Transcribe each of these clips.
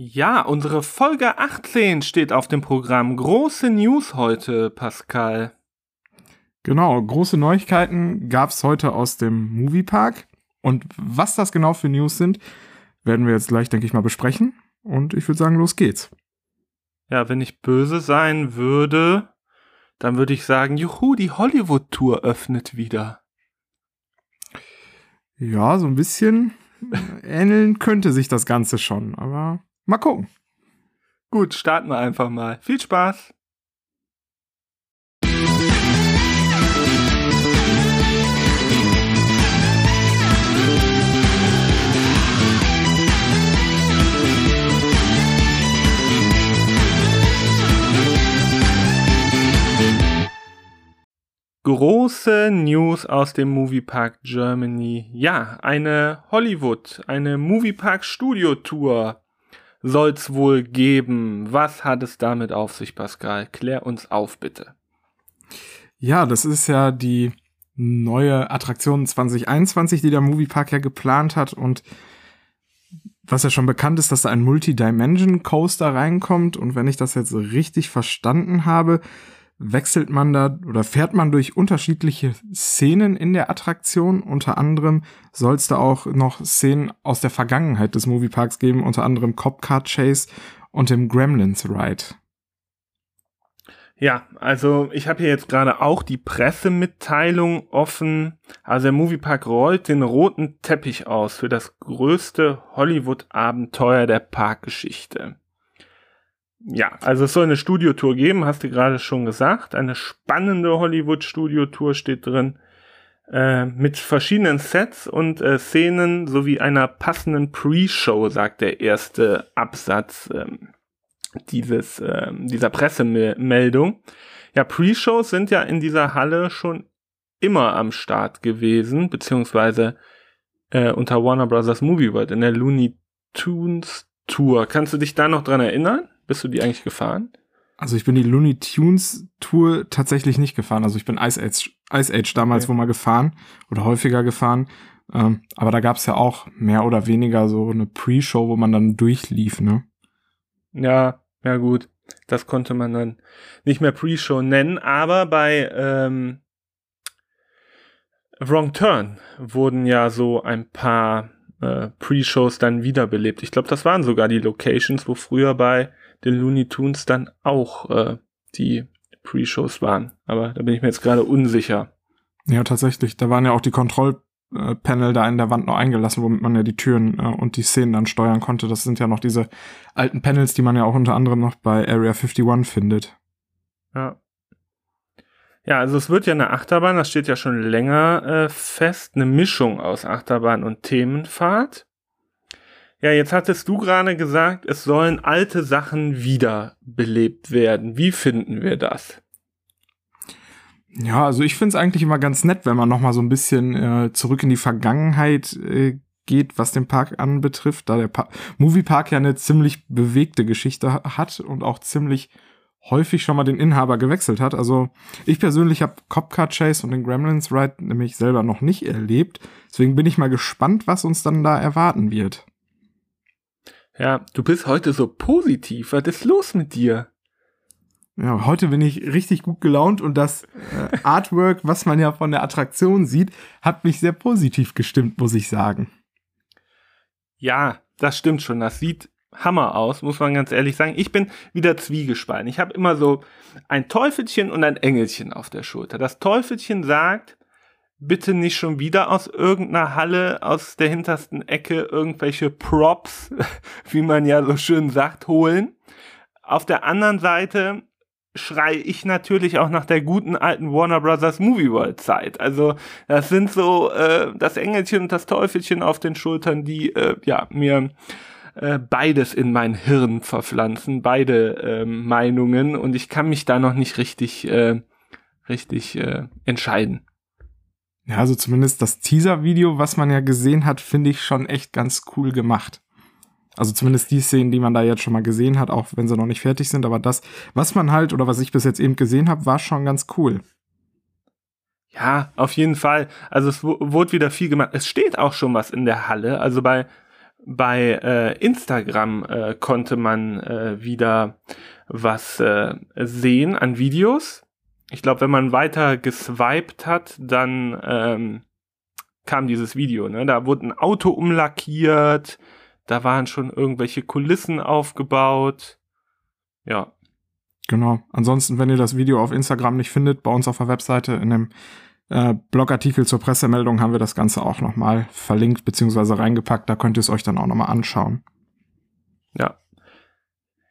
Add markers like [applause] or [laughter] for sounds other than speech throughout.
Ja, unsere Folge 18 steht auf dem Programm. Große News heute, Pascal. Genau, große Neuigkeiten gab es heute aus dem Moviepark. Und was das genau für News sind, werden wir jetzt gleich, denke ich mal, besprechen. Und ich würde sagen, los geht's. Ja, wenn ich böse sein würde, dann würde ich sagen, juhu, die Hollywood-Tour öffnet wieder. Ja, so ein bisschen ähneln könnte sich das Ganze schon, aber Mal gucken. Gut, starten wir einfach mal. Viel Spaß! Große News aus dem Moviepark Germany. Ja, eine Hollywood, eine Moviepark Studio Tour soll's wohl geben. Was hat es damit auf sich, Pascal? Klär uns auf, bitte. Ja, das ist ja die neue Attraktion 2021, die der Moviepark ja geplant hat und was ja schon bekannt ist, dass da ein Multi-Dimension Coaster reinkommt und wenn ich das jetzt richtig verstanden habe, wechselt man da oder fährt man durch unterschiedliche Szenen in der Attraktion. Unter anderem soll es da auch noch Szenen aus der Vergangenheit des Movieparks geben, unter anderem Cop Car Chase und dem Gremlins Ride. Ja, also ich habe hier jetzt gerade auch die Pressemitteilung offen. Also der Moviepark rollt den roten Teppich aus für das größte Hollywood-Abenteuer der Parkgeschichte. Ja, also es soll eine Studiotour geben, hast du gerade schon gesagt. Eine spannende Hollywood-Studiotour steht drin. Äh, mit verschiedenen Sets und äh, Szenen sowie einer passenden Pre-Show, sagt der erste Absatz ähm, dieses, äh, dieser Pressemeldung. Ja, Pre-Shows sind ja in dieser Halle schon immer am Start gewesen, beziehungsweise äh, unter Warner Bros. Movie World in der Looney Tunes Tour. Kannst du dich da noch dran erinnern? Bist du die eigentlich gefahren? Also ich bin die Looney Tunes Tour tatsächlich nicht gefahren. Also ich bin Ice Age, Ice Age damals okay. wo mal gefahren oder häufiger gefahren. Ähm, aber da gab's ja auch mehr oder weniger so eine Pre-Show, wo man dann durchlief, ne? Ja, ja gut. Das konnte man dann nicht mehr Pre-Show nennen, aber bei ähm, Wrong Turn wurden ja so ein paar äh, Pre-Shows dann wiederbelebt. Ich glaube, das waren sogar die Locations, wo früher bei den Looney Tunes dann auch äh, die Pre-Shows waren. Aber da bin ich mir jetzt gerade unsicher. Ja, tatsächlich. Da waren ja auch die Kontrollpanel da in der Wand noch eingelassen, womit man ja die Türen äh, und die Szenen dann steuern konnte. Das sind ja noch diese alten Panels, die man ja auch unter anderem noch bei Area 51 findet. Ja. Ja, also es wird ja eine Achterbahn, das steht ja schon länger äh, fest, eine Mischung aus Achterbahn und Themenfahrt. Ja, jetzt hattest du gerade gesagt, es sollen alte Sachen wiederbelebt werden. Wie finden wir das? Ja, also ich finde es eigentlich immer ganz nett, wenn man noch mal so ein bisschen äh, zurück in die Vergangenheit äh, geht, was den Park anbetrifft, da der pa Moviepark ja eine ziemlich bewegte Geschichte hat und auch ziemlich häufig schon mal den Inhaber gewechselt hat. Also ich persönlich habe Copcar Chase und den Gremlins Ride nämlich selber noch nicht erlebt. Deswegen bin ich mal gespannt, was uns dann da erwarten wird. Ja, du bist heute so positiv. Was ist los mit dir? Ja, heute bin ich richtig gut gelaunt und das äh, [laughs] Artwork, was man ja von der Attraktion sieht, hat mich sehr positiv gestimmt, muss ich sagen. Ja, das stimmt schon. Das sieht Hammer aus, muss man ganz ehrlich sagen. Ich bin wieder zwiegespalten. Ich habe immer so ein Teufelchen und ein Engelchen auf der Schulter. Das Teufelchen sagt, bitte nicht schon wieder aus irgendeiner Halle aus der hintersten Ecke irgendwelche Props, [laughs] wie man ja so schön sagt, holen. Auf der anderen Seite schrei ich natürlich auch nach der guten alten Warner Brothers Movie World Zeit. Also das sind so äh, das Engelchen und das Teufelchen auf den Schultern, die äh, ja mir äh, beides in mein Hirn verpflanzen, beide äh, Meinungen und ich kann mich da noch nicht richtig äh, richtig äh, entscheiden. Ja, also zumindest das Teaser-Video, was man ja gesehen hat, finde ich schon echt ganz cool gemacht. Also zumindest die Szenen, die man da jetzt schon mal gesehen hat, auch wenn sie noch nicht fertig sind. Aber das, was man halt oder was ich bis jetzt eben gesehen habe, war schon ganz cool. Ja, auf jeden Fall. Also es wurde wieder viel gemacht. Es steht auch schon was in der Halle. Also bei bei äh, Instagram äh, konnte man äh, wieder was äh, sehen an Videos. Ich glaube, wenn man weiter geswiped hat, dann ähm, kam dieses Video. Ne? Da wurde ein Auto umlackiert, da waren schon irgendwelche Kulissen aufgebaut. Ja. Genau. Ansonsten, wenn ihr das Video auf Instagram nicht findet, bei uns auf der Webseite in dem äh, Blogartikel zur Pressemeldung haben wir das Ganze auch nochmal verlinkt bzw. reingepackt. Da könnt ihr es euch dann auch nochmal anschauen. Ja.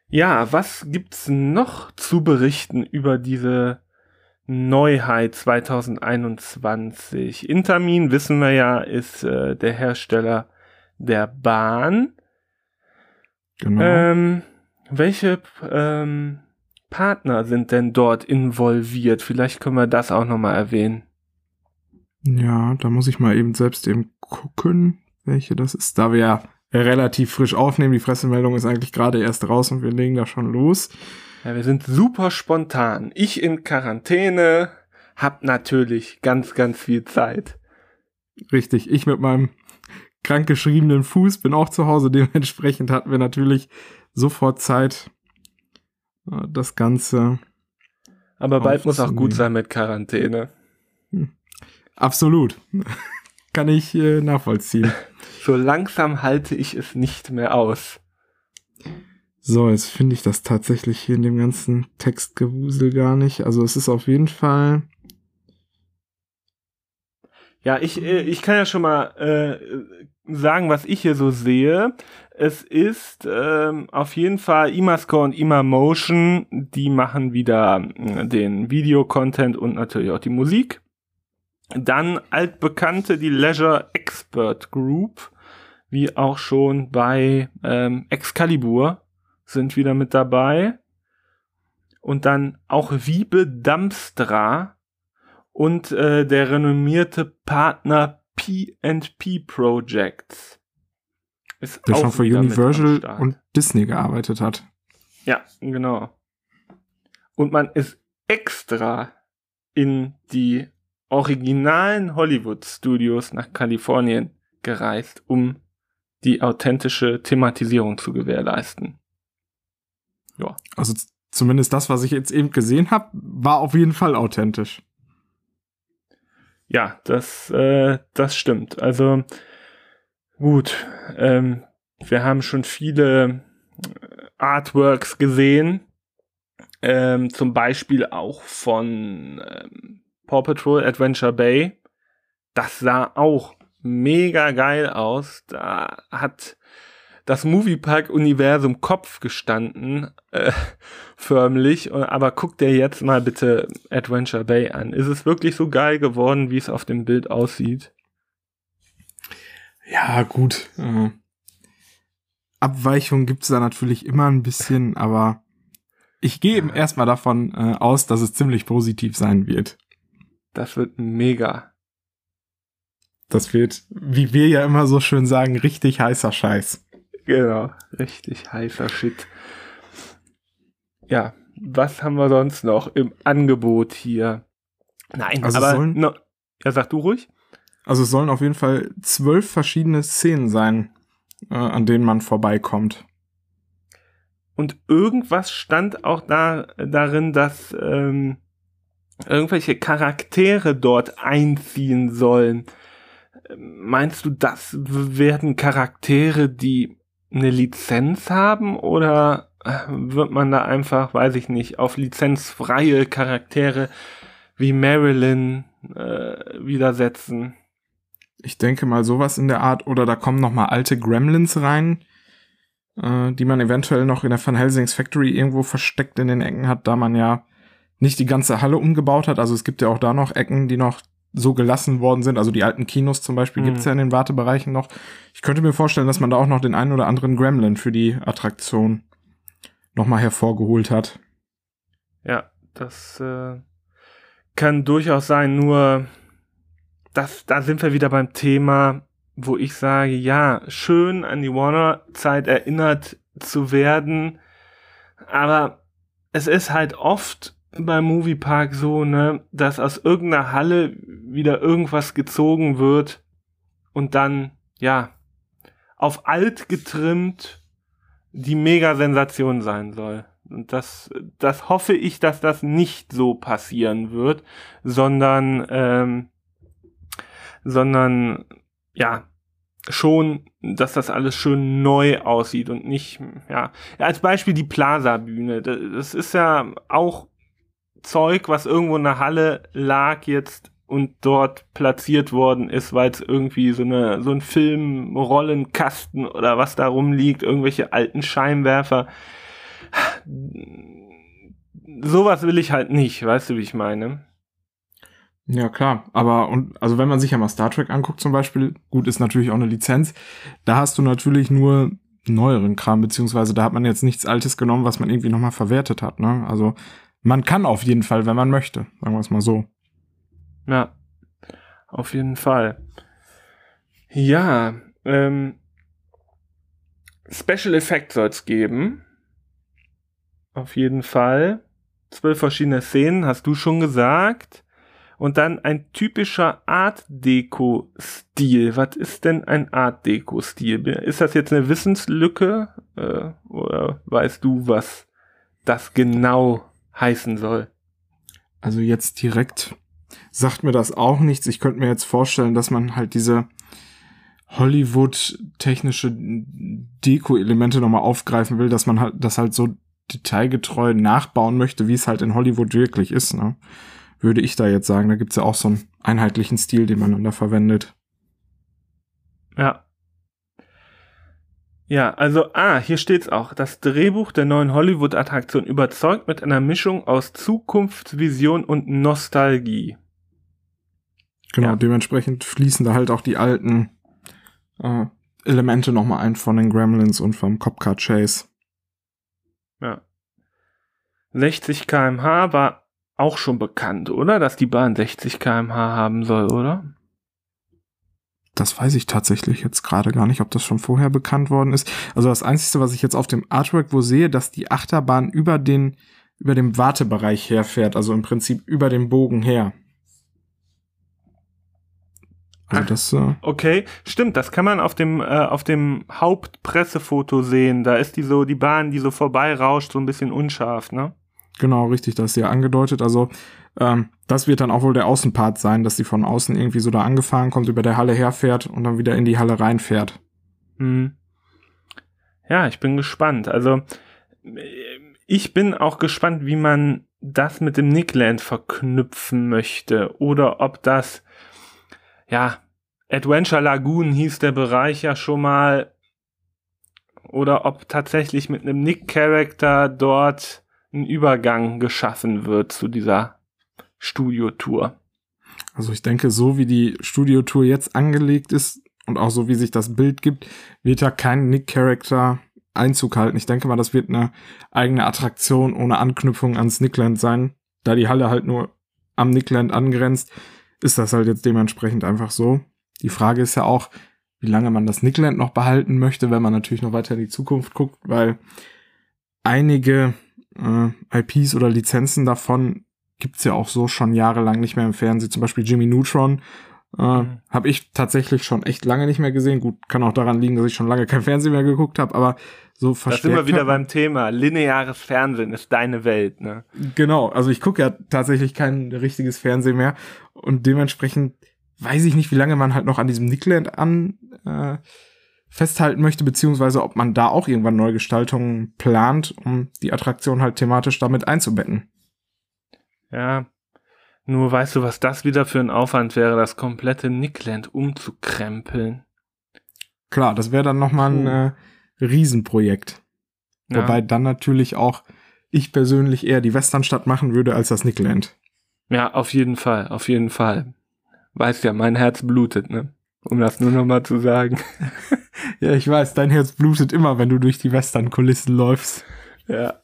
Ja, was gibt's noch zu berichten über diese Neuheit 2021? Intermin, wissen wir ja, ist äh, der Hersteller der Bahn. Genau. Ähm, welche ähm, Partner sind denn dort involviert? Vielleicht können wir das auch nochmal erwähnen. Ja, da muss ich mal eben selbst eben gucken, welche das ist. Da wir ja relativ frisch aufnehmen, die Pressemeldung ist eigentlich gerade erst raus und wir legen da schon los. Ja, wir sind super spontan. Ich in Quarantäne, hab natürlich ganz, ganz viel Zeit. Richtig, ich mit meinem krankgeschriebenen Fuß bin auch zu Hause. Dementsprechend hatten wir natürlich sofort Zeit, äh, das Ganze. Aber bald muss auch gut sein mit Quarantäne. Hm. Absolut. [laughs] Kann ich äh, nachvollziehen. [laughs] So langsam halte ich es nicht mehr aus. So, jetzt finde ich das tatsächlich hier in dem ganzen Textgewusel gar nicht. Also es ist auf jeden Fall. Ja, ich, äh, ich kann ja schon mal äh, sagen, was ich hier so sehe. Es ist ähm, auf jeden Fall Imascore und Imamotion, die machen wieder äh, den Videocontent und natürlich auch die Musik. Dann altbekannte, die Leisure Expert Group, wie auch schon bei ähm, Excalibur, sind wieder mit dabei. Und dann auch Wiebe Damstra und äh, der renommierte Partner P&P Projects. Ist der schon für Universal und Disney gearbeitet hat. Ja, genau. Und man ist extra in die originalen Hollywood-Studios nach Kalifornien gereist, um die authentische Thematisierung zu gewährleisten. Ja. Also zumindest das, was ich jetzt eben gesehen habe, war auf jeden Fall authentisch. Ja, das, äh, das stimmt. Also gut, ähm, wir haben schon viele Artworks gesehen, ähm, zum Beispiel auch von ähm, Paw Patrol Adventure Bay. Das sah auch mega geil aus. Da hat das Moviepark-Universum Kopf gestanden, äh, [laughs] förmlich. Aber guck dir jetzt mal bitte Adventure Bay an. Ist es wirklich so geil geworden, wie es auf dem Bild aussieht? Ja, gut. Äh, Abweichungen gibt es da natürlich immer ein bisschen, aber ich gehe eben erstmal davon äh, aus, dass es ziemlich positiv sein wird. Das wird mega. Das wird, wie wir ja immer so schön sagen, richtig heißer Scheiß. Genau, richtig heißer Shit. Ja, was haben wir sonst noch im Angebot hier? Nein, also aber sollen, no, ja, sag du ruhig. Also es sollen auf jeden Fall zwölf verschiedene Szenen sein, äh, an denen man vorbeikommt. Und irgendwas stand auch da darin, dass ähm, irgendwelche Charaktere dort einziehen sollen. Meinst du, das werden Charaktere, die eine Lizenz haben oder äh, wird man da einfach, weiß ich nicht, auf lizenzfreie Charaktere wie Marilyn äh, widersetzen? Ich denke mal sowas in der Art oder da kommen noch mal alte Gremlins rein, äh, die man eventuell noch in der Van Helsings Factory irgendwo versteckt in den Ecken hat, da man ja nicht die ganze Halle umgebaut hat. Also es gibt ja auch da noch Ecken, die noch so gelassen worden sind. Also die alten Kinos zum Beispiel mhm. gibt's ja in den Wartebereichen noch. Ich könnte mir vorstellen, dass man da auch noch den einen oder anderen Gremlin für die Attraktion nochmal hervorgeholt hat. Ja, das äh, kann durchaus sein, nur das, da sind wir wieder beim Thema, wo ich sage, ja, schön an die Warner-Zeit erinnert zu werden, aber es ist halt oft beim Moviepark so, ne, dass aus irgendeiner Halle wieder irgendwas gezogen wird und dann, ja, auf alt getrimmt die Mega-Sensation sein soll. Und das, das hoffe ich, dass das nicht so passieren wird, sondern, ähm, sondern, ja, schon, dass das alles schön neu aussieht und nicht, ja, als Beispiel die Plaza-Bühne. Das ist ja auch Zeug, was irgendwo in der Halle lag jetzt und dort platziert worden ist, weil es irgendwie so eine so ein Filmrollenkasten oder was da rumliegt, irgendwelche alten Scheinwerfer. Sowas will ich halt nicht, weißt du, wie ich meine? Ja, klar. Aber, und, also wenn man sich ja mal Star Trek anguckt zum Beispiel, gut, ist natürlich auch eine Lizenz, da hast du natürlich nur neueren Kram, beziehungsweise da hat man jetzt nichts Altes genommen, was man irgendwie nochmal verwertet hat, ne? Also, man kann auf jeden Fall, wenn man möchte, sagen wir es mal so. Ja, auf jeden Fall. Ja, ähm, Special Effect soll es geben. Auf jeden Fall. Zwölf verschiedene Szenen, hast du schon gesagt. Und dann ein typischer Art Deco-Stil. Was ist denn ein Art Deco-Stil? Ist das jetzt eine Wissenslücke? Äh, oder weißt du, was das genau heißen soll? Also jetzt direkt sagt mir das auch nichts. Ich könnte mir jetzt vorstellen, dass man halt diese Hollywood-technische Deko-Elemente nochmal aufgreifen will, dass man halt das halt so detailgetreu nachbauen möchte, wie es halt in Hollywood wirklich ist. Ne? Würde ich da jetzt sagen. Da gibt's ja auch so einen einheitlichen Stil, den man dann da verwendet. Ja. Ja, also, ah, hier steht's auch. Das Drehbuch der neuen Hollywood-Attraktion überzeugt mit einer Mischung aus Zukunftsvision und Nostalgie. Genau, ja. dementsprechend fließen da halt auch die alten äh, Elemente nochmal ein von den Gremlins und vom Copcar Chase. Ja. 60 kmh war auch schon bekannt, oder? Dass die Bahn 60 kmh haben soll, oder? Das weiß ich tatsächlich jetzt gerade gar nicht, ob das schon vorher bekannt worden ist. Also das Einzige, was ich jetzt auf dem Artwork wo sehe, dass die Achterbahn über den, über dem Wartebereich herfährt, also im Prinzip über dem Bogen her. Also das, äh okay, stimmt, das kann man auf dem, äh, auf dem Hauptpressefoto sehen. Da ist die so, die Bahn, die so vorbeirauscht, so ein bisschen unscharf, ne? Genau, richtig, das ist ja angedeutet. Also, ähm, das wird dann auch wohl der Außenpart sein, dass sie von außen irgendwie so da angefahren kommt, über der Halle herfährt und dann wieder in die Halle reinfährt. Hm. Ja, ich bin gespannt. Also, ich bin auch gespannt, wie man das mit dem Nickland verknüpfen möchte oder ob das ja, Adventure Lagoon hieß der Bereich ja schon mal. Oder ob tatsächlich mit einem Nick-Character dort ein Übergang geschaffen wird zu dieser Studiotour. Also ich denke, so wie die Studiotour jetzt angelegt ist und auch so wie sich das Bild gibt, wird ja kein Nick-Character Einzug halten. Ich denke mal, das wird eine eigene Attraktion ohne Anknüpfung ans Nickland sein, da die Halle halt nur am Nickland angrenzt ist das halt jetzt dementsprechend einfach so. Die Frage ist ja auch, wie lange man das Nickland noch behalten möchte, wenn man natürlich noch weiter in die Zukunft guckt, weil einige äh, IPs oder Lizenzen davon gibt's ja auch so schon jahrelang nicht mehr im Fernsehen. Zum Beispiel Jimmy Neutron äh, mhm. habe ich tatsächlich schon echt lange nicht mehr gesehen. Gut, kann auch daran liegen, dass ich schon lange kein Fernsehen mehr geguckt habe, aber so verstärkt. Da sind wir wieder beim Thema. Lineares Fernsehen ist deine Welt, ne? Genau, also ich gucke ja tatsächlich kein richtiges Fernsehen mehr und dementsprechend weiß ich nicht, wie lange man halt noch an diesem Nickland an äh, festhalten möchte, beziehungsweise ob man da auch irgendwann Neugestaltungen plant, um die Attraktion halt thematisch damit einzubetten. Ja, nur weißt du, was das wieder für ein Aufwand wäre, das komplette Nickland umzukrempeln. Klar, das wäre dann nochmal ein äh, Riesenprojekt. Ja. Wobei dann natürlich auch ich persönlich eher die Westernstadt machen würde als das Nickland. Ja, auf jeden Fall, auf jeden Fall. Weißt ja, mein Herz blutet, ne? Um das nur nochmal zu sagen. [laughs] ja, ich weiß, dein Herz blutet immer, wenn du durch die Western-Kulissen läufst. Ja.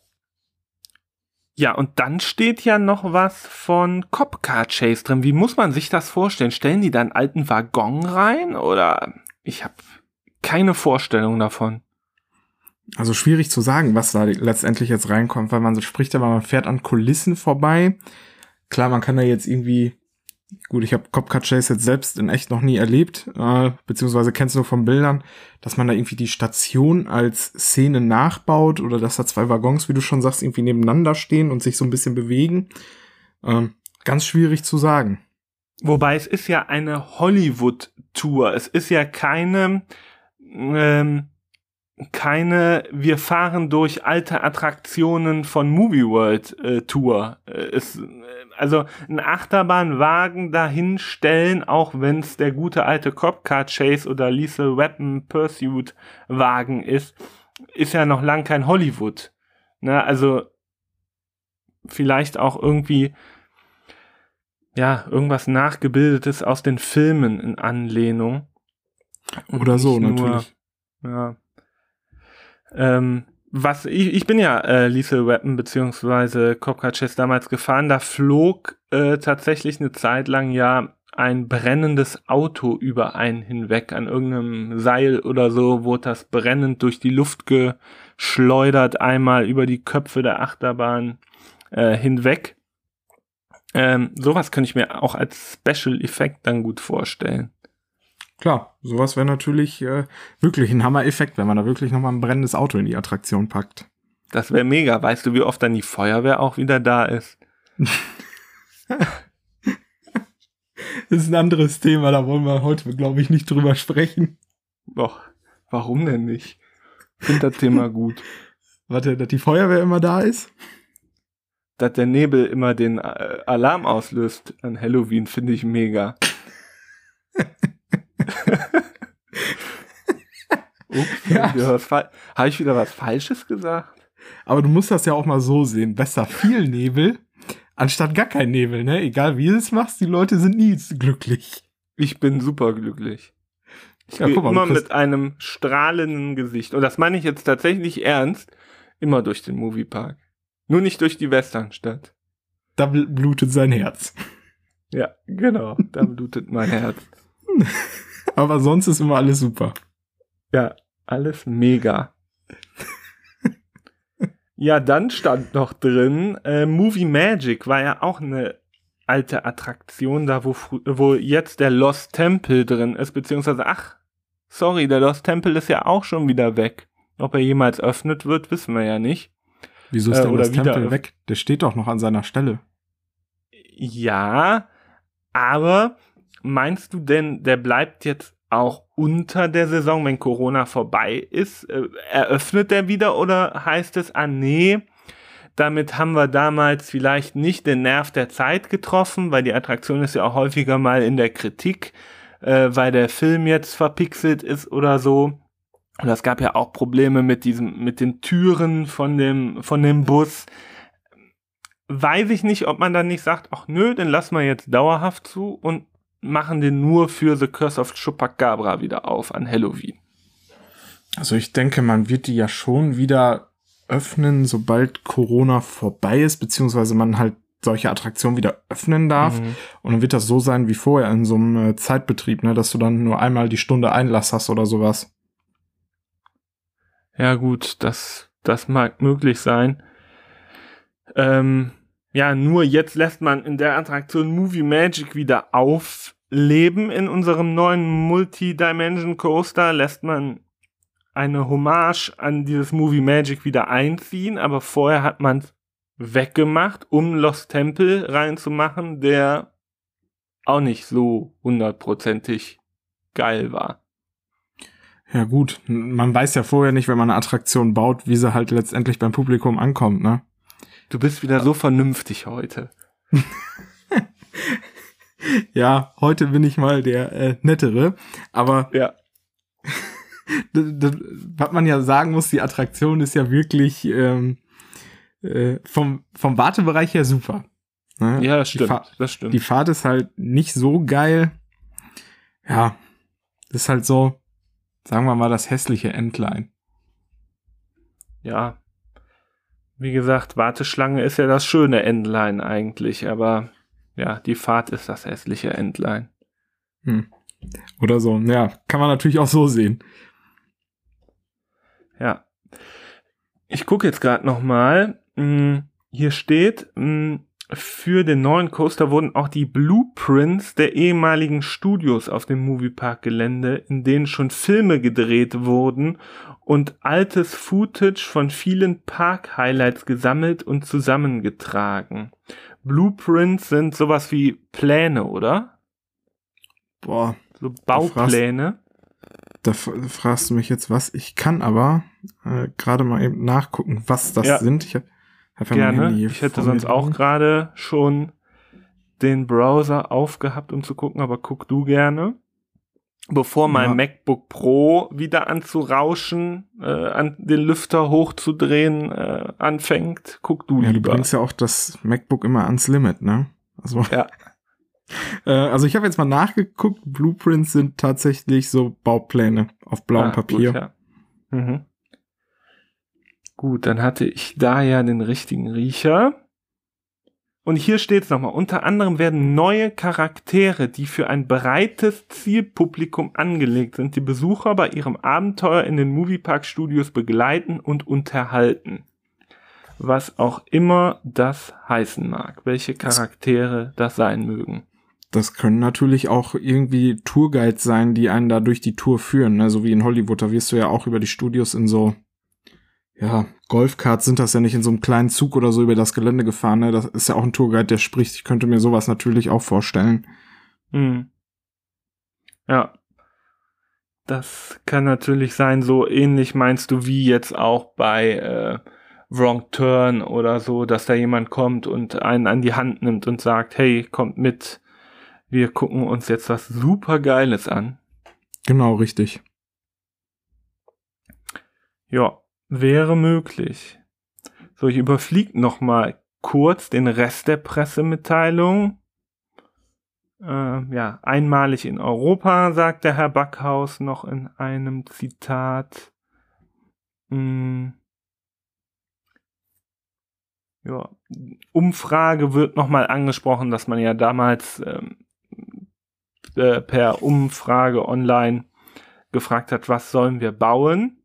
Ja, und dann steht ja noch was von Copcar Chase drin. Wie muss man sich das vorstellen? Stellen die da einen alten Waggon rein oder ich habe keine Vorstellung davon. Also schwierig zu sagen, was da letztendlich jetzt reinkommt, weil man so spricht, aber man fährt an Kulissen vorbei. Klar, man kann da jetzt irgendwie, gut, ich habe Copcat Chase jetzt selbst in echt noch nie erlebt, äh, beziehungsweise kennst du nur von Bildern, dass man da irgendwie die Station als Szene nachbaut oder dass da zwei Waggons, wie du schon sagst, irgendwie nebeneinander stehen und sich so ein bisschen bewegen. Ähm, ganz schwierig zu sagen. Wobei es ist ja eine Hollywood-Tour. Es ist ja keine, ähm, keine, wir fahren durch alte Attraktionen von Movie World äh. Äh, es, also ein Achterbahnwagen dahin stellen, auch wenn es der gute alte Cop Car Chase oder Lethal Weapon Pursuit Wagen ist, ist ja noch lang kein Hollywood. Ne, also vielleicht auch irgendwie ja, irgendwas Nachgebildetes aus den Filmen in Anlehnung. Oder so, nur, natürlich. Ja. Ähm, was, ich, ich bin ja äh, Lethal Weapon beziehungsweise Copcar Chess damals gefahren, da flog äh, tatsächlich eine Zeit lang ja ein brennendes Auto über einen hinweg. An irgendeinem Seil oder so wurde das brennend durch die Luft geschleudert, einmal über die Köpfe der Achterbahn äh, hinweg. Ähm, sowas könnte ich mir auch als Special Effekt dann gut vorstellen. Klar, sowas wäre natürlich äh, wirklich ein Hammer-Effekt, wenn man da wirklich nochmal ein brennendes Auto in die Attraktion packt. Das wäre mega. Weißt du, wie oft dann die Feuerwehr auch wieder da ist? [laughs] das ist ein anderes Thema, da wollen wir heute, glaube ich, nicht drüber sprechen. Doch, warum denn nicht? Ich finde das Thema [laughs] gut. Warte, dass die Feuerwehr immer da ist? dass der Nebel immer den äh, Alarm auslöst an Halloween, finde ich mega. [laughs] Ups, [laughs] ja. habe ich wieder was Falsches gesagt? Aber du musst das ja auch mal so sehen. Besser viel Nebel, anstatt gar kein Nebel, ne? Egal wie du es machst, die Leute sind nie glücklich. Ich bin super glücklich. Ich ja, gehe immer mit einem strahlenden Gesicht. Und das meine ich jetzt tatsächlich ernst, immer durch den Moviepark. Nur nicht durch die Westernstadt. Da blutet sein Herz. Ja, genau. Da blutet mein Herz. [laughs] Aber sonst ist immer alles super. Ja, alles mega. ja, dann stand noch drin, äh, Movie Magic war ja auch eine alte Attraktion, da wo, wo jetzt der Lost Temple drin ist, beziehungsweise, ach, sorry, der Lost Temple ist ja auch schon wieder weg. Ob er jemals öffnet wird, wissen wir ja nicht. Wieso ist äh, denn das Tempel weg? Der steht doch noch an seiner Stelle. Ja, aber meinst du denn, der bleibt jetzt auch unter der Saison, wenn Corona vorbei ist? Äh, eröffnet der wieder oder heißt es, ah nee, damit haben wir damals vielleicht nicht den Nerv der Zeit getroffen, weil die Attraktion ist ja auch häufiger mal in der Kritik, äh, weil der Film jetzt verpixelt ist oder so. Und es gab ja auch Probleme mit diesem, mit den Türen von dem, von dem Bus. Weiß ich nicht, ob man dann nicht sagt, ach nö, den lassen wir jetzt dauerhaft zu und machen den nur für The Curse of Chupacabra wieder auf an Halloween. Also ich denke, man wird die ja schon wieder öffnen, sobald Corona vorbei ist, beziehungsweise man halt solche Attraktionen wieder öffnen darf. Mhm. Und dann wird das so sein wie vorher in so einem äh, Zeitbetrieb, ne, dass du dann nur einmal die Stunde Einlass hast oder sowas. Ja gut, das, das mag möglich sein. Ähm, ja, nur jetzt lässt man in der Attraktion Movie Magic wieder aufleben in unserem neuen Multi-Dimension Coaster, lässt man eine Hommage an dieses Movie Magic wieder einziehen, aber vorher hat man es weggemacht, um Lost Temple reinzumachen, der auch nicht so hundertprozentig geil war. Ja gut, man weiß ja vorher nicht, wenn man eine Attraktion baut, wie sie halt letztendlich beim Publikum ankommt, ne? Du bist wieder so vernünftig heute. [laughs] ja, heute bin ich mal der äh, nettere, aber ja. [laughs] was man ja sagen muss, die Attraktion ist ja wirklich ähm, äh, vom, vom Wartebereich her super. Ne? Ja, das stimmt, das stimmt. Die Fahrt ist halt nicht so geil. Ja, ist halt so, Sagen wir mal das hässliche Entlein. Ja. Wie gesagt, Warteschlange ist ja das schöne Entlein eigentlich, aber ja, die Fahrt ist das hässliche Entlein. Hm. Oder so, ja, kann man natürlich auch so sehen. Ja. Ich gucke jetzt gerade noch mal. Hm, hier steht, hm, für den neuen Coaster wurden auch die Blueprints der ehemaligen Studios auf dem Moviepark-Gelände, in denen schon Filme gedreht wurden und altes Footage von vielen Park-Highlights gesammelt und zusammengetragen. Blueprints sind sowas wie Pläne, oder? Boah. So Baupläne. Da fragst du mich jetzt was. Ich kann aber äh, gerade mal eben nachgucken, was das Ja. sind. Ich hab, mein Gerne. Ich hätte sonst auch gerade schon den Browser aufgehabt, um zu gucken, aber guck du gerne. Bevor mein Ja. MacBook Pro wieder anzurauschen, äh, an den Lüfter hochzudrehen äh, anfängt, guck du Ja, du lieber. bringst ja auch das MacBook immer ans Limit, ne? Also, Ja. [laughs] äh, also ich habe jetzt mal nachgeguckt. Blueprints sind tatsächlich so Baupläne auf blauem Ah, Papier. Gut, ja. mhm. Gut, dann hatte ich da ja den richtigen Riecher. Und hier steht es nochmal. Unter anderem werden neue Charaktere, die für ein breites Zielpublikum angelegt sind, die Besucher bei ihrem Abenteuer in den Moviepark Studios begleiten und unterhalten. Was auch immer das heißen mag. Welche Charaktere das sein mögen. Das können natürlich auch irgendwie Tourguides sein, die einen da durch die Tour führen, ne? so wie in Hollywood. Da wirst du ja auch über die Studios in so, ja, Golfkarts sind das ja nicht in so einem kleinen Zug oder so über das Gelände gefahren. Ne? Das ist ja auch ein Tourguide, der spricht. Ich könnte mir sowas natürlich auch vorstellen. Hm. Ja. Das kann natürlich sein, so ähnlich meinst du wie jetzt auch bei äh, Wrong Turn oder so, dass da jemand kommt und einen an die Hand nimmt und sagt, hey, kommt mit, wir gucken uns jetzt was super Geiles an. Genau, richtig. Ja, wäre möglich. So, ich überfliege noch mal kurz den Rest der Pressemitteilung. Äh, ja, einmalig in Europa, sagt der Herr Backhaus noch in einem Zitat. Hm. Ja, Umfrage wird noch mal angesprochen, dass man ja damals ähm, äh, per Umfrage online gefragt hat, was sollen wir bauen?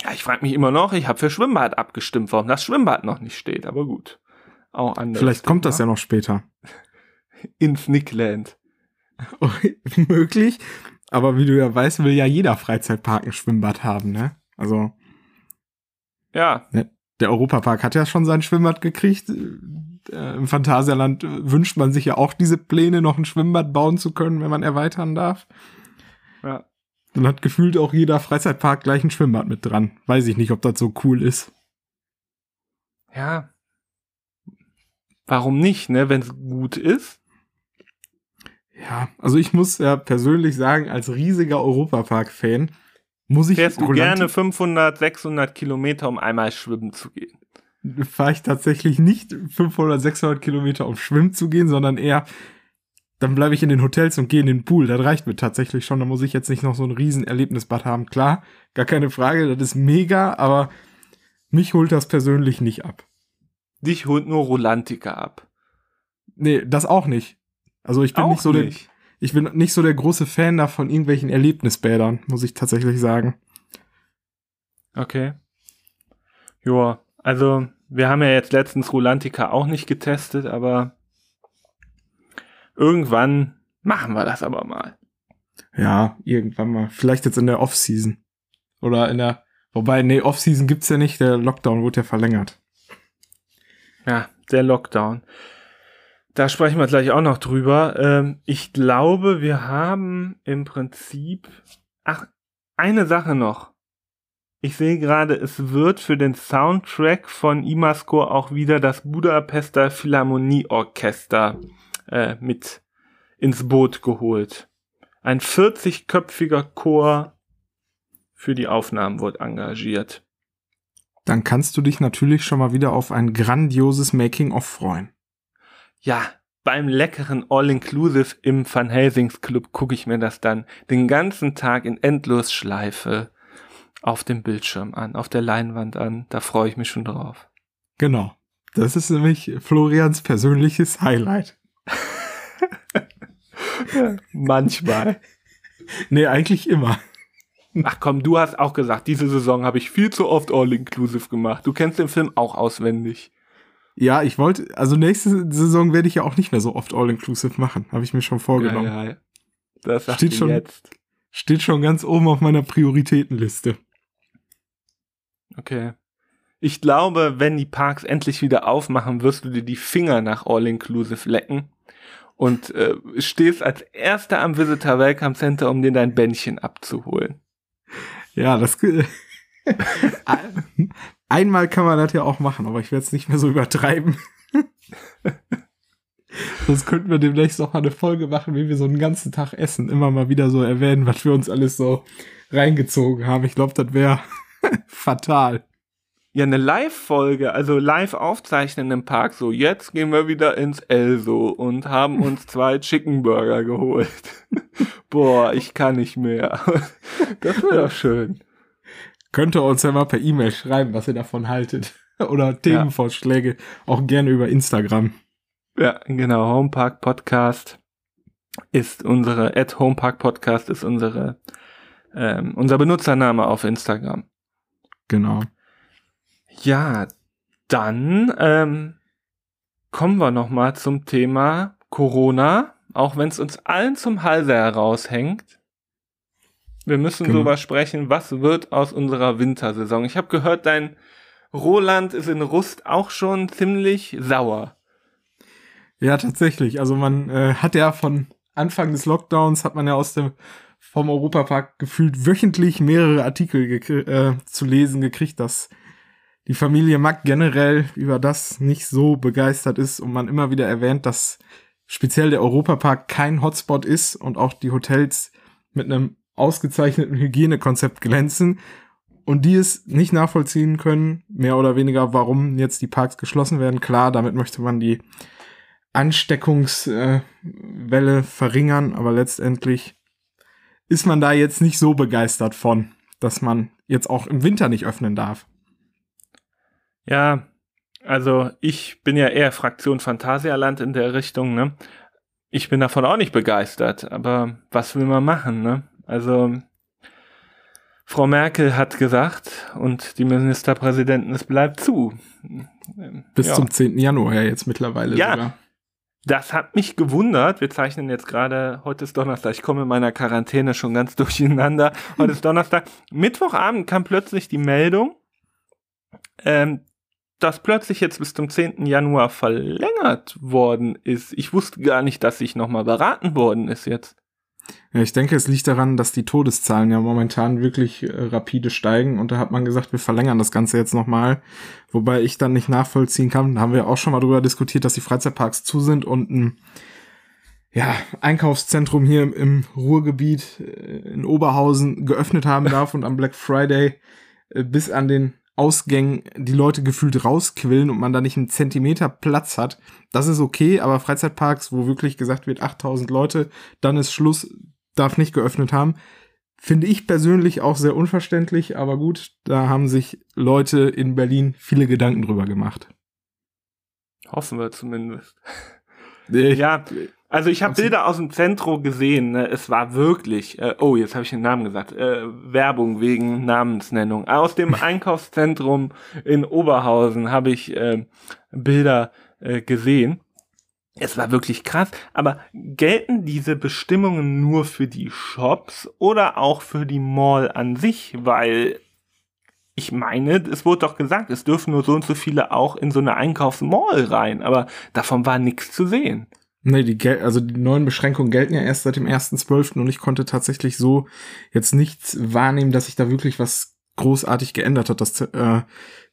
Ja, ich frage mich immer noch, ich habe für Schwimmbad abgestimmt, warum das Schwimmbad noch nicht steht, aber gut. Auch anders. Vielleicht kommt das ja noch später. [laughs] ins Nickland. [laughs] [laughs] Möglich. Aber wie du ja weißt, will ja jeder Freizeitpark ein Schwimmbad haben, ne? Also, Ja, der Europapark hat ja schon sein Schwimmbad gekriegt. Äh, Im Phantasialand wünscht man sich ja auch diese Pläne, noch ein Schwimmbad bauen zu können, wenn man erweitern darf. Dann hat gefühlt auch jeder Freizeitpark gleich ein Schwimmbad mit dran. Weiß ich nicht, ob das so cool ist. Ja. Warum nicht, ne, wenn es gut ist? Ja, also ich muss ja persönlich sagen, als riesiger Europapark-Fan muss ich Fährst du gerne 500, 600 Kilometer, um einmal schwimmen zu gehen? fahre ich tatsächlich nicht 500, 600 Kilometer, um schwimmen zu gehen, sondern eher, dann bleibe ich in den Hotels und gehe in den Pool. Das reicht mir tatsächlich schon. Da muss ich jetzt nicht noch so ein riesen Erlebnisbad haben. Klar, gar keine Frage, das ist mega, aber mich holt das persönlich nicht ab. Dich holt nur Rolantica ab. Nee, das auch nicht. Also ich bin Auch nicht so der, nicht. ich bin nicht so der große Fan da von irgendwelchen Erlebnisbädern, muss ich tatsächlich sagen. Okay. Joa, also wir haben ja jetzt letztens Rolantica auch nicht getestet, aber irgendwann machen wir das aber mal. Ja, irgendwann mal. Vielleicht jetzt in der Off-Season. Oder in der, wobei, nee, Off-Season gibt's ja nicht, der Lockdown wurde ja verlängert. Ja, der Lockdown. Da sprechen wir gleich auch noch drüber. Ähm, ich glaube, wir haben im Prinzip. Ach, eine Sache noch. Ich sehe gerade, es wird für den Soundtrack von Imascore auch wieder das Budapester Philharmonieorchester äh, mit ins Boot geholt. Ein 40-köpfiger Chor für die Aufnahmen wurde engagiert. Dann kannst du dich natürlich schon mal wieder auf ein grandioses Making-of freuen. Ja, beim leckeren All-Inclusive im Van Helsings Club gucke ich mir das dann den ganzen Tag in Endlosschleife auf dem Bildschirm an, auf der Leinwand an. Da freue ich mich schon drauf. Genau. Das ist nämlich Florians persönliches Highlight. [laughs] Manchmal. Nee, eigentlich immer. Ach komm, du hast auch gesagt, diese Saison habe ich viel zu oft All-Inclusive gemacht. Du kennst den Film auch auswendig. Ja, ich wollte, also nächste Saison werde ich ja auch nicht mehr so oft All-Inclusive machen, habe ich mir schon vorgenommen. Ja, ja. Das steht schon jetzt. Steht schon ganz oben auf meiner Prioritätenliste. Okay. Ich glaube, wenn die Parks endlich wieder aufmachen, wirst du dir die Finger nach All-Inclusive lecken und äh, stehst als erster am Visitor Welcome Center, um dir dein Bändchen abzuholen. Ja, das [laughs] einmal kann man das ja auch machen, aber ich werde es nicht mehr so übertreiben. [laughs] Sonst könnten wir demnächst noch mal eine Folge machen, wie wir so einen ganzen Tag essen. Immer mal wieder so erwähnen, was wir uns alles so reingezogen haben. Ich glaube, das wäre [laughs] fatal. Ja, eine Live-Folge, also live aufzeichnen im Park. So, jetzt gehen wir wieder ins Elso und haben uns [laughs] zwei Chicken Burger geholt. [laughs] Boah, ich kann nicht mehr. [laughs] Das wäre doch schön. Könnt ihr uns ja mal per E-Mail schreiben, was ihr davon haltet. Oder Themenvorschläge, ja. auch gerne über Instagram. Ja, genau. Homepark Podcast ist unsere, at Homepark Podcast ist unsere, ähm, unser Benutzername auf Instagram. Genau. Ja, dann ähm, kommen wir noch mal zum Thema Corona, auch wenn es uns allen zum Halse heraushängt. Wir müssen genau. darüber sprechen, was wird aus unserer Wintersaison. Ich habe gehört, dein Roland ist in Rust auch schon ziemlich sauer. Ja, tatsächlich. Also man äh, hat ja von Anfang des Lockdowns hat man ja aus dem vom Europapark gefühlt wöchentlich mehrere Artikel äh, zu lesen gekriegt, dass die Familie Mack generell über das nicht so begeistert ist und man immer wieder erwähnt, dass speziell der Europapark kein Hotspot ist und auch die Hotels mit einem ausgezeichneten Hygienekonzept glänzen und die es nicht nachvollziehen können, mehr oder weniger, warum jetzt die Parks geschlossen werden. Klar, damit möchte man die Ansteckungswelle verringern, aber letztendlich ist man da jetzt nicht so begeistert von, dass man jetzt auch im Winter nicht öffnen darf. Ja, also ich bin ja eher Fraktion Phantasialand in der Richtung, ne? Ich bin davon auch nicht begeistert, aber was will man machen, ne? Also Frau Merkel hat gesagt und die Ministerpräsidenten, es bleibt zu. Bis ja. zum 10. Januar ja jetzt mittlerweile ja, sogar. Das hat mich gewundert. Wir zeichnen jetzt gerade, heute ist Donnerstag, ich komme in meiner Quarantäne schon ganz [laughs] durcheinander. Heute ist Donnerstag. Mittwochabend kam plötzlich die Meldung, ähm, dass plötzlich jetzt bis zum 10. Januar verlängert worden ist. Ich wusste gar nicht, dass sich nochmal beraten worden ist jetzt. Ja, ich denke, es liegt daran, dass die Todeszahlen ja momentan wirklich äh, rapide steigen und da hat man gesagt, wir verlängern das Ganze jetzt nochmal. Wobei ich dann nicht nachvollziehen kann, da haben wir auch schon mal drüber diskutiert, dass die Freizeitparks zu sind und ein ja, Einkaufszentrum hier im, im Ruhrgebiet äh, in Oberhausen geöffnet haben darf und am Black Friday äh, bis an den Ausgängen die Leute gefühlt rausquillen und man da nicht einen Zentimeter Platz hat. Das ist okay, aber Freizeitparks, wo wirklich gesagt wird, 8000 Leute, dann ist Schluss, darf nicht geöffnet haben, finde ich persönlich auch sehr unverständlich, aber gut, da haben sich Leute in Berlin viele Gedanken drüber gemacht. Hoffen wir zumindest. ja, also ich habe Bilder aus dem Zentrum gesehen. Ne? Es war wirklich, äh, oh, jetzt habe ich den Namen gesagt, äh, Werbung wegen Namensnennung. Aus dem [laughs] Einkaufszentrum in Oberhausen habe ich äh, Bilder äh, gesehen. Es war wirklich krass. Aber gelten diese Bestimmungen nur für die Shops oder auch für die Mall an sich? Weil ich meine, es wurde doch gesagt, es dürfen nur so und so viele auch in so eine Einkaufsmall rein. Aber davon war nichts zu sehen. Nee, die, Gel also die neuen Beschränkungen gelten ja erst seit dem 1.12. und ich konnte tatsächlich so jetzt nichts wahrnehmen, dass sich da wirklich was großartig geändert hat. Das, äh,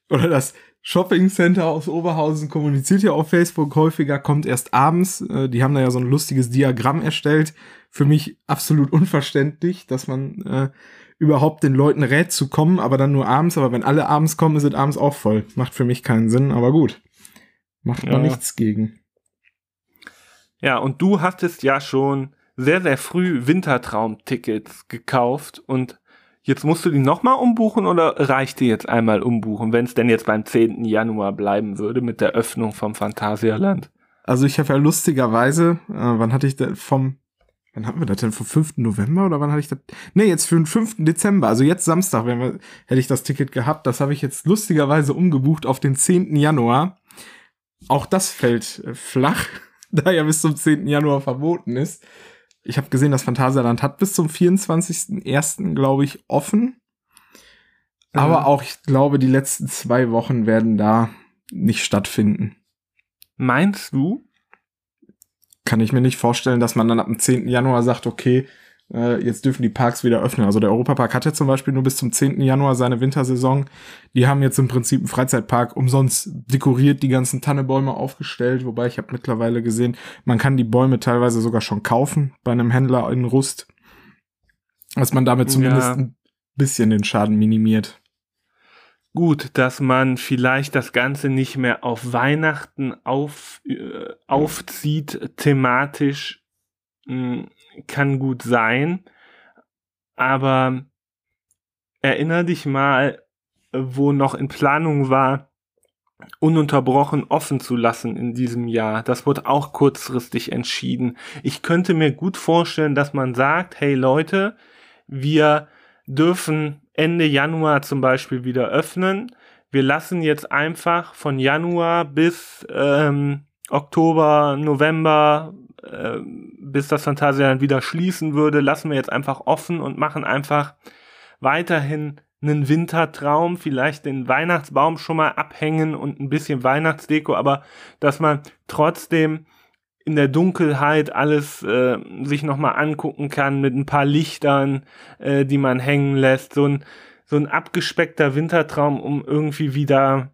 oder das Shopping Center aus Oberhausen kommuniziert ja auf Facebook häufiger, kommt erst abends. Äh, die haben da ja so ein lustiges Diagramm erstellt. Für mich absolut unverständlich, dass man äh, überhaupt den Leuten rät zu kommen, aber dann nur abends. Aber wenn alle abends kommen, ist es abends auch voll. Macht für mich keinen Sinn, aber gut. Macht man ja. nichts gegen. Ja, und du hattest ja schon sehr, sehr früh Wintertraumtickets gekauft und jetzt musst du die nochmal umbuchen oder reicht dir jetzt einmal umbuchen, wenn es denn jetzt beim 10. Januar bleiben würde mit der Öffnung vom Phantasialand? Also ich habe ja lustigerweise, äh, wann hatte ich denn vom, wann haben wir das denn? Vom 5. November oder wann hatte ich das? Nee, jetzt für den 5. Dezember, also jetzt Samstag, wenn wir, hätte ich das Ticket gehabt. Das habe ich jetzt lustigerweise umgebucht auf den 10. Januar. Auch das fällt äh, flach, [laughs] da ja bis zum 10. Januar verboten ist. Ich habe gesehen, das Phantasialand hat bis zum 24.01. glaube ich offen. Aber auch, ich glaube, die letzten zwei Wochen werden da nicht stattfinden. Meinst du? Kann ich mir nicht vorstellen, dass man dann ab dem 10. Januar sagt, okay, äh, jetzt dürfen die Parks wieder öffnen. Also der Europapark hat ja zum Beispiel nur bis zum 10. Januar seine Wintersaison. Die haben jetzt im Prinzip einen Freizeitpark umsonst dekoriert, die ganzen Tannebäume aufgestellt. Wobei ich habe mittlerweile gesehen, man kann die Bäume teilweise sogar schon kaufen bei einem Händler in Rust. Dass man damit zumindest ja. ein bisschen den Schaden minimiert. Gut, dass man vielleicht das Ganze nicht mehr auf Weihnachten auf, äh, aufzieht, thematisch, kann gut sein. Aber erinner dich mal, wo noch in Planung war, ununterbrochen offen zu lassen in diesem Jahr. Das wurde auch kurzfristig entschieden. Ich könnte mir gut vorstellen, dass man sagt, hey Leute, wir dürfen Ende Januar zum Beispiel wieder öffnen. Wir lassen jetzt einfach von Januar bis ähm, Oktober, November, äh, bis das Phantasialand wieder schließen würde, lassen wir jetzt einfach offen und machen einfach weiterhin einen Wintertraum, vielleicht den Weihnachtsbaum schon mal abhängen und ein bisschen Weihnachtsdeko, aber dass man trotzdem in der Dunkelheit alles äh, sich nochmal angucken kann mit ein paar Lichtern, äh, die man hängen lässt. So ein, so ein abgespeckter Wintertraum, um irgendwie wieder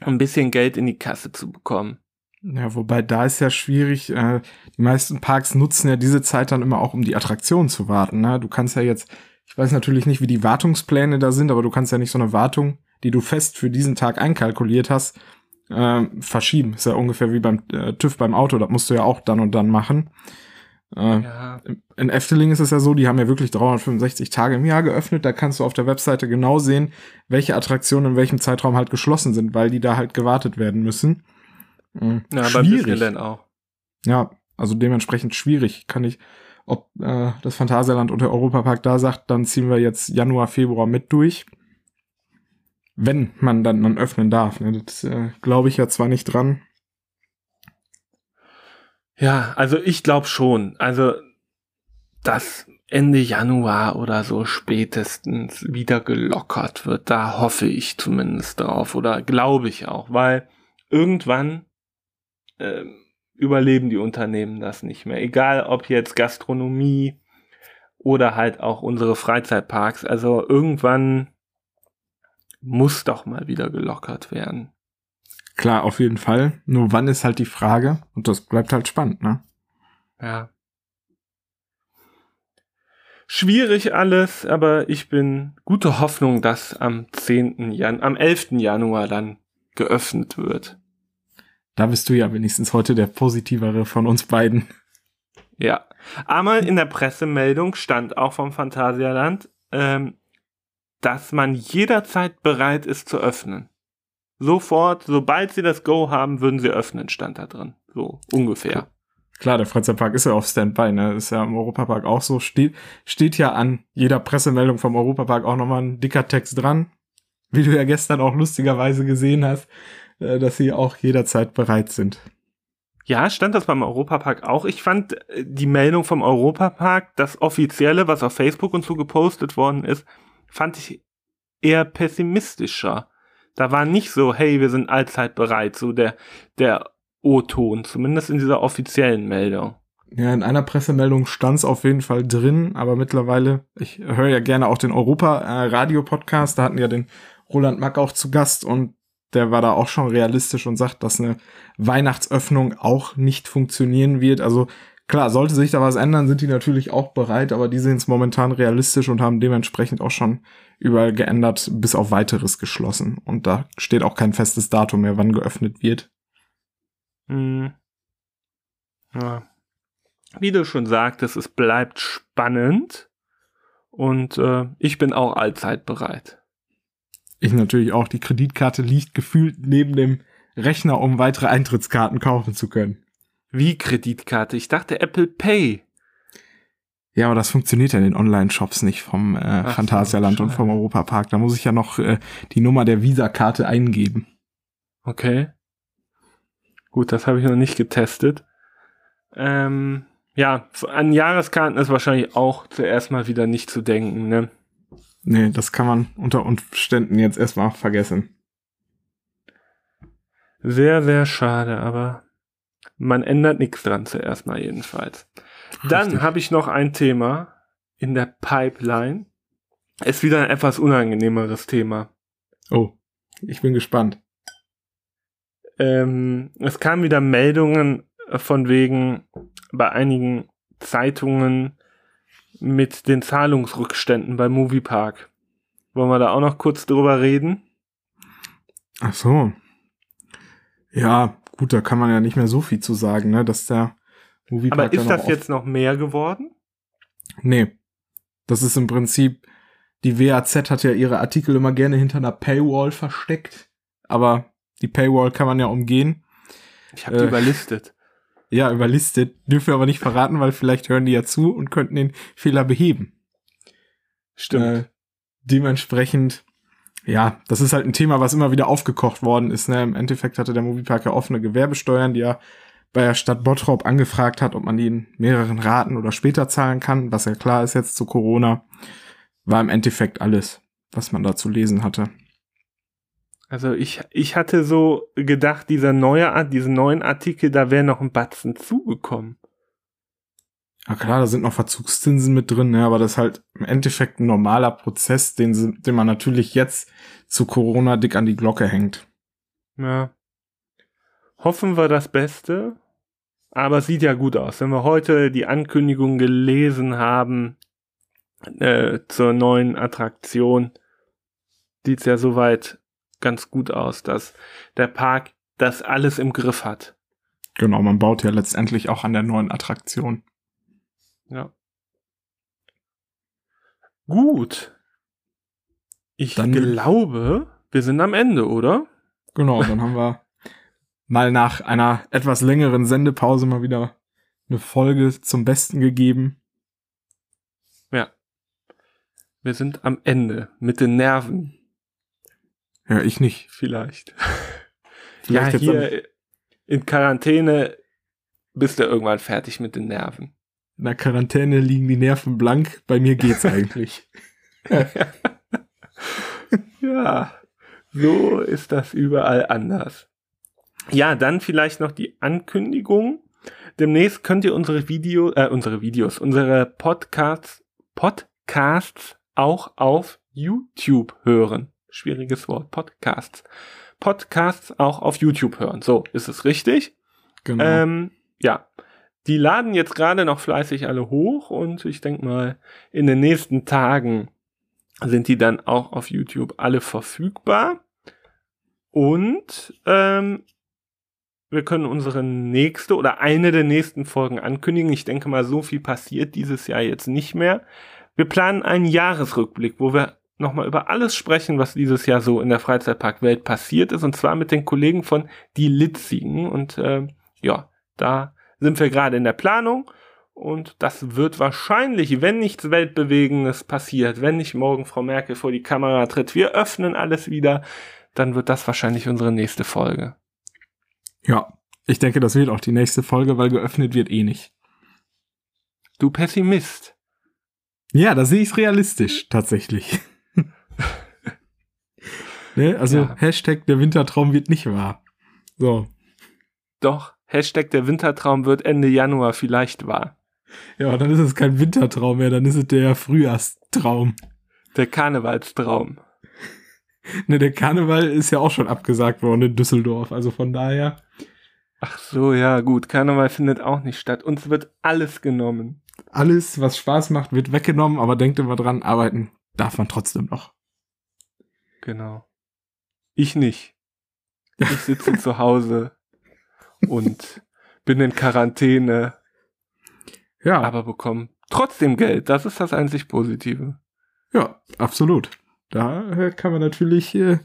ein bisschen Geld in die Kasse zu bekommen. Ja, wobei da ist ja schwierig. Äh, die meisten Parks nutzen ja diese Zeit dann immer auch, um die Attraktion zu warten. Ne? Du kannst ja jetzt, ich weiß natürlich nicht, wie die Wartungspläne da sind, aber du kannst ja nicht so eine Wartung, die du fest für diesen Tag einkalkuliert hast, äh, verschieben. Ist ja ungefähr wie beim äh, TÜV beim Auto, das musst du ja auch dann und dann machen. Äh, ja. In Efteling ist es ja so, die haben ja wirklich 365 Tage im Jahr geöffnet. Da kannst du auf der Webseite genau sehen, welche Attraktionen in welchem Zeitraum halt geschlossen sind, weil die da halt gewartet werden müssen. Äh, ja, schwierig. beim auch. Ja, also dementsprechend schwierig. Kann ich, ob äh, das Phantasialand und der Europapark da sagt, dann ziehen wir jetzt Januar, Februar mit durch wenn man dann, dann öffnen darf. Ne? Das äh, glaube ich ja zwar nicht dran. Ja, also ich glaube schon. Also, dass Ende Januar oder so spätestens wieder gelockert wird, da hoffe ich zumindest drauf oder glaube ich auch, weil irgendwann äh, überleben die Unternehmen das nicht mehr. Egal ob jetzt Gastronomie oder halt auch unsere Freizeitparks. Also irgendwann muss doch mal wieder gelockert werden. Klar, auf jeden Fall. Nur wann ist halt die Frage und das bleibt halt spannend, ne? Ja. Schwierig alles, aber ich bin gute Hoffnung, dass am 10. Jan am 11. Januar dann geöffnet wird. Da bist du ja wenigstens heute der positivere von uns beiden. Ja. Aber in der Pressemeldung stand auch vom Phantasialand, ähm, dass man jederzeit bereit ist zu öffnen. Sofort, sobald sie das Go haben, würden sie öffnen, stand da drin. So ungefähr. Klar, der Freizeitpark ist ja auf Standby, ne? Ist ja im Europapark auch so. Steht, steht ja an jeder Pressemeldung vom Europapark auch nochmal ein dicker Text dran. Wie du ja gestern auch lustigerweise gesehen hast, dass sie auch jederzeit bereit sind. Ja, stand das beim Europapark auch. Ich fand äh, die Meldung vom Europapark, das offizielle, was auf Facebook und so gepostet worden ist, fand ich eher pessimistischer. Da war nicht so, hey, wir sind allzeit bereit, so der, der O-Ton, zumindest in dieser offiziellen Meldung. Ja, in einer Pressemeldung stand es auf jeden Fall drin, aber mittlerweile, ich höre ja gerne auch den Europa-Radio-Podcast, da hatten ja den Roland Mack auch zu Gast und der war da auch schon realistisch und sagt, dass eine Weihnachtsöffnung auch nicht funktionieren wird. Also Klar, sollte sich da was ändern, sind die natürlich auch bereit, aber die sehen es momentan realistisch und haben dementsprechend auch schon überall geändert, bis auf weiteres geschlossen. Und da steht auch kein festes Datum mehr, wann geöffnet wird. Hm. Ja. Wie du schon sagtest, es bleibt spannend und äh, ich bin auch allzeit bereit. Ich natürlich auch. Die Kreditkarte liegt gefühlt neben dem Rechner, um weitere Eintrittskarten kaufen zu können. Wie Kreditkarte? Ich dachte Apple Pay. Ja, aber das funktioniert ja in den Online-Shops nicht vom äh, Ach Phantasialand und vom. Europapark. Da muss ich ja noch äh, die Nummer der Visa-Karte eingeben. Okay. Gut, das habe ich noch nicht getestet. Ähm, ja, an Jahreskarten ist wahrscheinlich auch zuerst mal wieder nicht zu denken, ne? Nee, das kann man unter Umständen jetzt erstmal vergessen. Sehr, sehr schade, aber man ändert nichts dran zuerst mal jedenfalls. Dann Richtig. habe ich noch ein Thema in der Pipeline. Ist wieder ein etwas unangenehmeres Thema. Oh, ich bin gespannt. Ähm, es kamen wieder Meldungen von wegen bei einigen Zeitungen mit den Zahlungsrückständen bei Moviepark. Wollen wir da auch noch kurz drüber reden? Ach so. Ja, gut, da kann man ja nicht mehr so viel zu sagen, ne, dass der Moviepark Aber ist das jetzt noch mehr geworden? Nee. Das ist im Prinzip, die WAZ hat ja ihre Artikel immer gerne hinter einer Paywall versteckt. Aber die Paywall kann man ja umgehen. Ich habe die Äh. überlistet. Ja, überlistet. Dürfen wir aber nicht verraten, weil vielleicht hören die ja zu und könnten den Fehler beheben. Stimmt. Äh, dementsprechend, ja, das ist halt ein Thema, was immer wieder aufgekocht worden ist. Ne? Im Endeffekt hatte der Moviepark ja offene Gewerbesteuern, die er bei der Stadt Bottrop angefragt hat, ob man die in mehreren Raten oder später zahlen kann. Was ja klar ist jetzt zu Corona, war im Endeffekt alles, was man da zu lesen hatte. Also ich, ich hatte so gedacht, dieser neue, Art- diesen neuen Artikel, da wäre noch ein Batzen zugekommen. Ja klar, da sind noch Verzugszinsen mit drin, ne? aber das ist halt im Endeffekt ein normaler Prozess, den, den man natürlich jetzt zu Corona dick an die Glocke hängt. Ja. Hoffen wir das Beste. Aber es sieht ja gut aus. Wenn wir heute die Ankündigung gelesen haben äh, zur neuen Attraktion, sieht's ja soweit ganz gut aus, dass der Park das alles im Griff hat. Genau, man baut ja letztendlich auch an der neuen Attraktion. Ja. Gut. Ich Dann- glaube, wir sind am Ende, oder? Genau, dann haben wir mal nach einer etwas längeren Sendepause mal wieder eine Folge zum Besten gegeben. Wir sind am Ende mit den Nerven Ja, ich nicht. vielleicht. [laughs] Vielleicht ja, hier in Quarantäne bist du irgendwann fertig mit den Nerven. in der Quarantäne liegen die Nerven blank. Bei mir geht's [laughs] eigentlich. [laughs] Ja, so ist das überall anders. Ja, dann vielleicht noch die Ankündigung. Demnächst könnt ihr unsere Video, äh, unsere Videos, unsere Podcasts, Podcasts auch auf YouTube hören. Schwieriges Wort, Podcasts. Podcasts auch auf YouTube hören. So, ist es richtig? Genau. Ähm, ja, die laden jetzt gerade noch fleißig alle hoch und ich denke mal, in den nächsten Tagen sind die dann auch auf YouTube alle verfügbar. Und ähm, wir können unsere nächste oder eine der nächsten Folgen ankündigen. Ich denke mal, so viel passiert dieses Jahr jetzt nicht mehr. Wir planen einen Jahresrückblick, wo wir nochmal über alles sprechen, was dieses Jahr so in der Freizeitparkwelt passiert ist. Und zwar mit den Kollegen von Die Litzigen. Und ähm, ja, da sind wir gerade in der Planung. Und das wird wahrscheinlich, wenn nichts Weltbewegendes passiert, wenn nicht morgen Frau Merkel vor die Kamera tritt, wir öffnen alles wieder, dann wird das wahrscheinlich unsere nächste Folge. ja, ich denke, das wird auch die nächste Folge, weil geöffnet wird eh nicht. Du Pessimist. Ja, da sehe ich es realistisch, tatsächlich. Ne? Also Ja. Hashtag der Wintertraum wird nicht wahr. So. Doch, Hashtag der Wintertraum wird Ende Januar vielleicht wahr. Ja, dann ist es kein Wintertraum mehr, dann ist es der Frühjahrstraum. Der Karnevalstraum. [laughs] Ne, der Karneval ist ja auch schon abgesagt worden in Düsseldorf, also von daher. Ach so, ja, gut. Karneval findet auch nicht statt. Uns wird alles genommen. Alles, was Spaß macht, wird weggenommen, aber denkt immer dran, arbeiten darf man trotzdem noch. Genau. Ich nicht. Ich sitze [laughs] zu Hause und bin in Quarantäne, Ja, aber bekomme trotzdem Geld. Das ist das einzig Positive. ja, absolut. Da äh, kann man natürlich äh,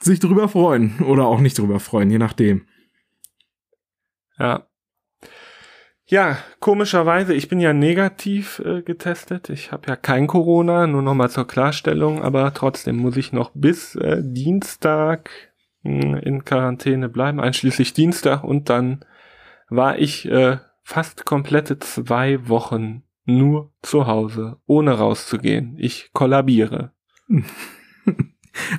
sich drüber freuen oder auch nicht drüber freuen, je nachdem. Ja. Ja, komischerweise, ich bin ja negativ äh, getestet. Ich habe ja kein Corona, nur nochmal zur Klarstellung, aber trotzdem muss ich noch bis äh, Dienstag mh, hm, in Quarantäne bleiben, einschließlich Dienstag und dann war ich äh, fast komplette zwei Wochen nur zu Hause, ohne rauszugehen. Ich kollabiere. [laughs]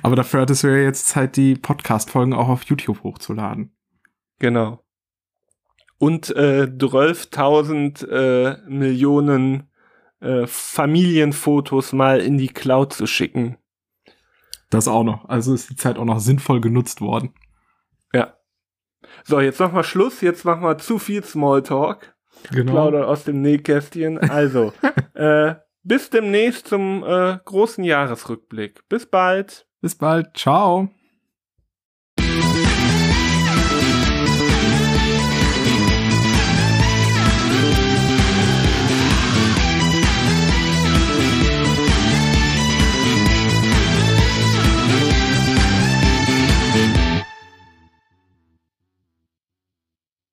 Aber dafür hattest du ja jetzt Zeit, die Podcast-Folgen auch auf YouTube hochzuladen. Genau. Und äh, 12.000 äh, Millionen äh, Familienfotos mal in die Cloud zu schicken. Das auch noch. Also ist die Zeit auch noch sinnvoll genutzt worden. Ja. So, jetzt machen wir Schluss. Jetzt machen wir zu viel Smalltalk. Genau. Plaudern aus dem Nähkästchen. Also, [laughs] äh, bis demnächst zum äh, großen Jahresrückblick. Bis bald. Bis bald. Ciao.